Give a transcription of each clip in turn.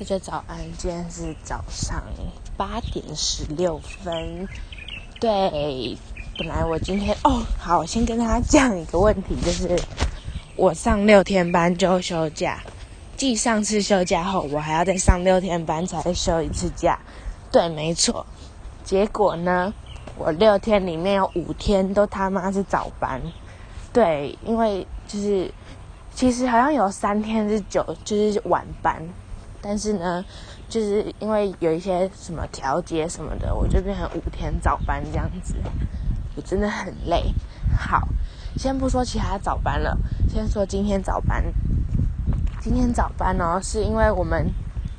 大家早安，今天是早上八点十六分。对，本来我今天哦，好，先跟大家讲一个问题，就是我上六天班就休假，继上次休假后，我还要再上六天班才休一次假。对，没错。结果呢，我六天里面有五天都他妈是早班。对，因为就是其实好像有三天是九，就是晚班。但是呢，就是因为有一些什么调节什么的，我就变成五天早班这样子，我真的很累。好，先不说其他早班了，先说今天早班。今天早班哦，是因为我们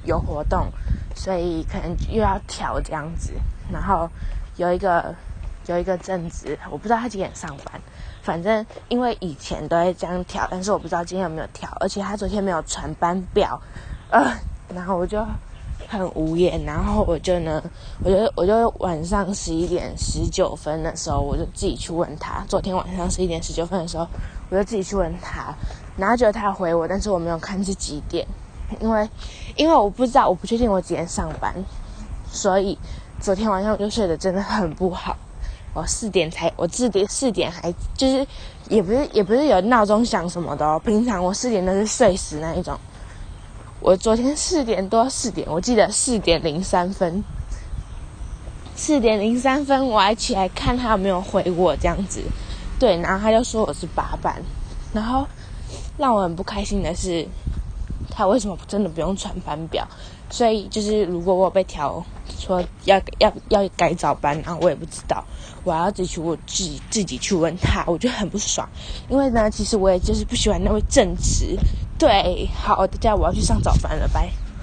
有活动，所以可能又要调这样子。然后有一个有一个正职，我不知道他几点上班，反正因为以前都会这样调，但是我不知道今天有没有调，而且他昨天没有传班表，呃。然后我就很无言，然后我就呢，我就我就晚上十一点十九分的时候，我就自己去问他。昨天晚上十一点十九分的时候，我就自己去问他，然后就他回我，但是我没有看是几点，因为因为我不知道，我不确定我几点上班，所以昨天晚上我就睡得真的很不好。我四点才，我四点四点还就是也不是也不是有闹钟响什么的哦，平常我四点都是睡死那一种。我昨天四点多四点，我记得四点零三分，四点零三分我还起来看他有没有回我这样子，对，然后他就说我是八班，然后让我很不开心的是，他为什么真的不用传班表？所以就是如果我被调说要要要改早班，然后我也不知道，我要自己去我自己自己去问他，我就很不爽，因为呢，其实我也就是不喜欢那位正直。对，好，大家我要去上早班了，拜。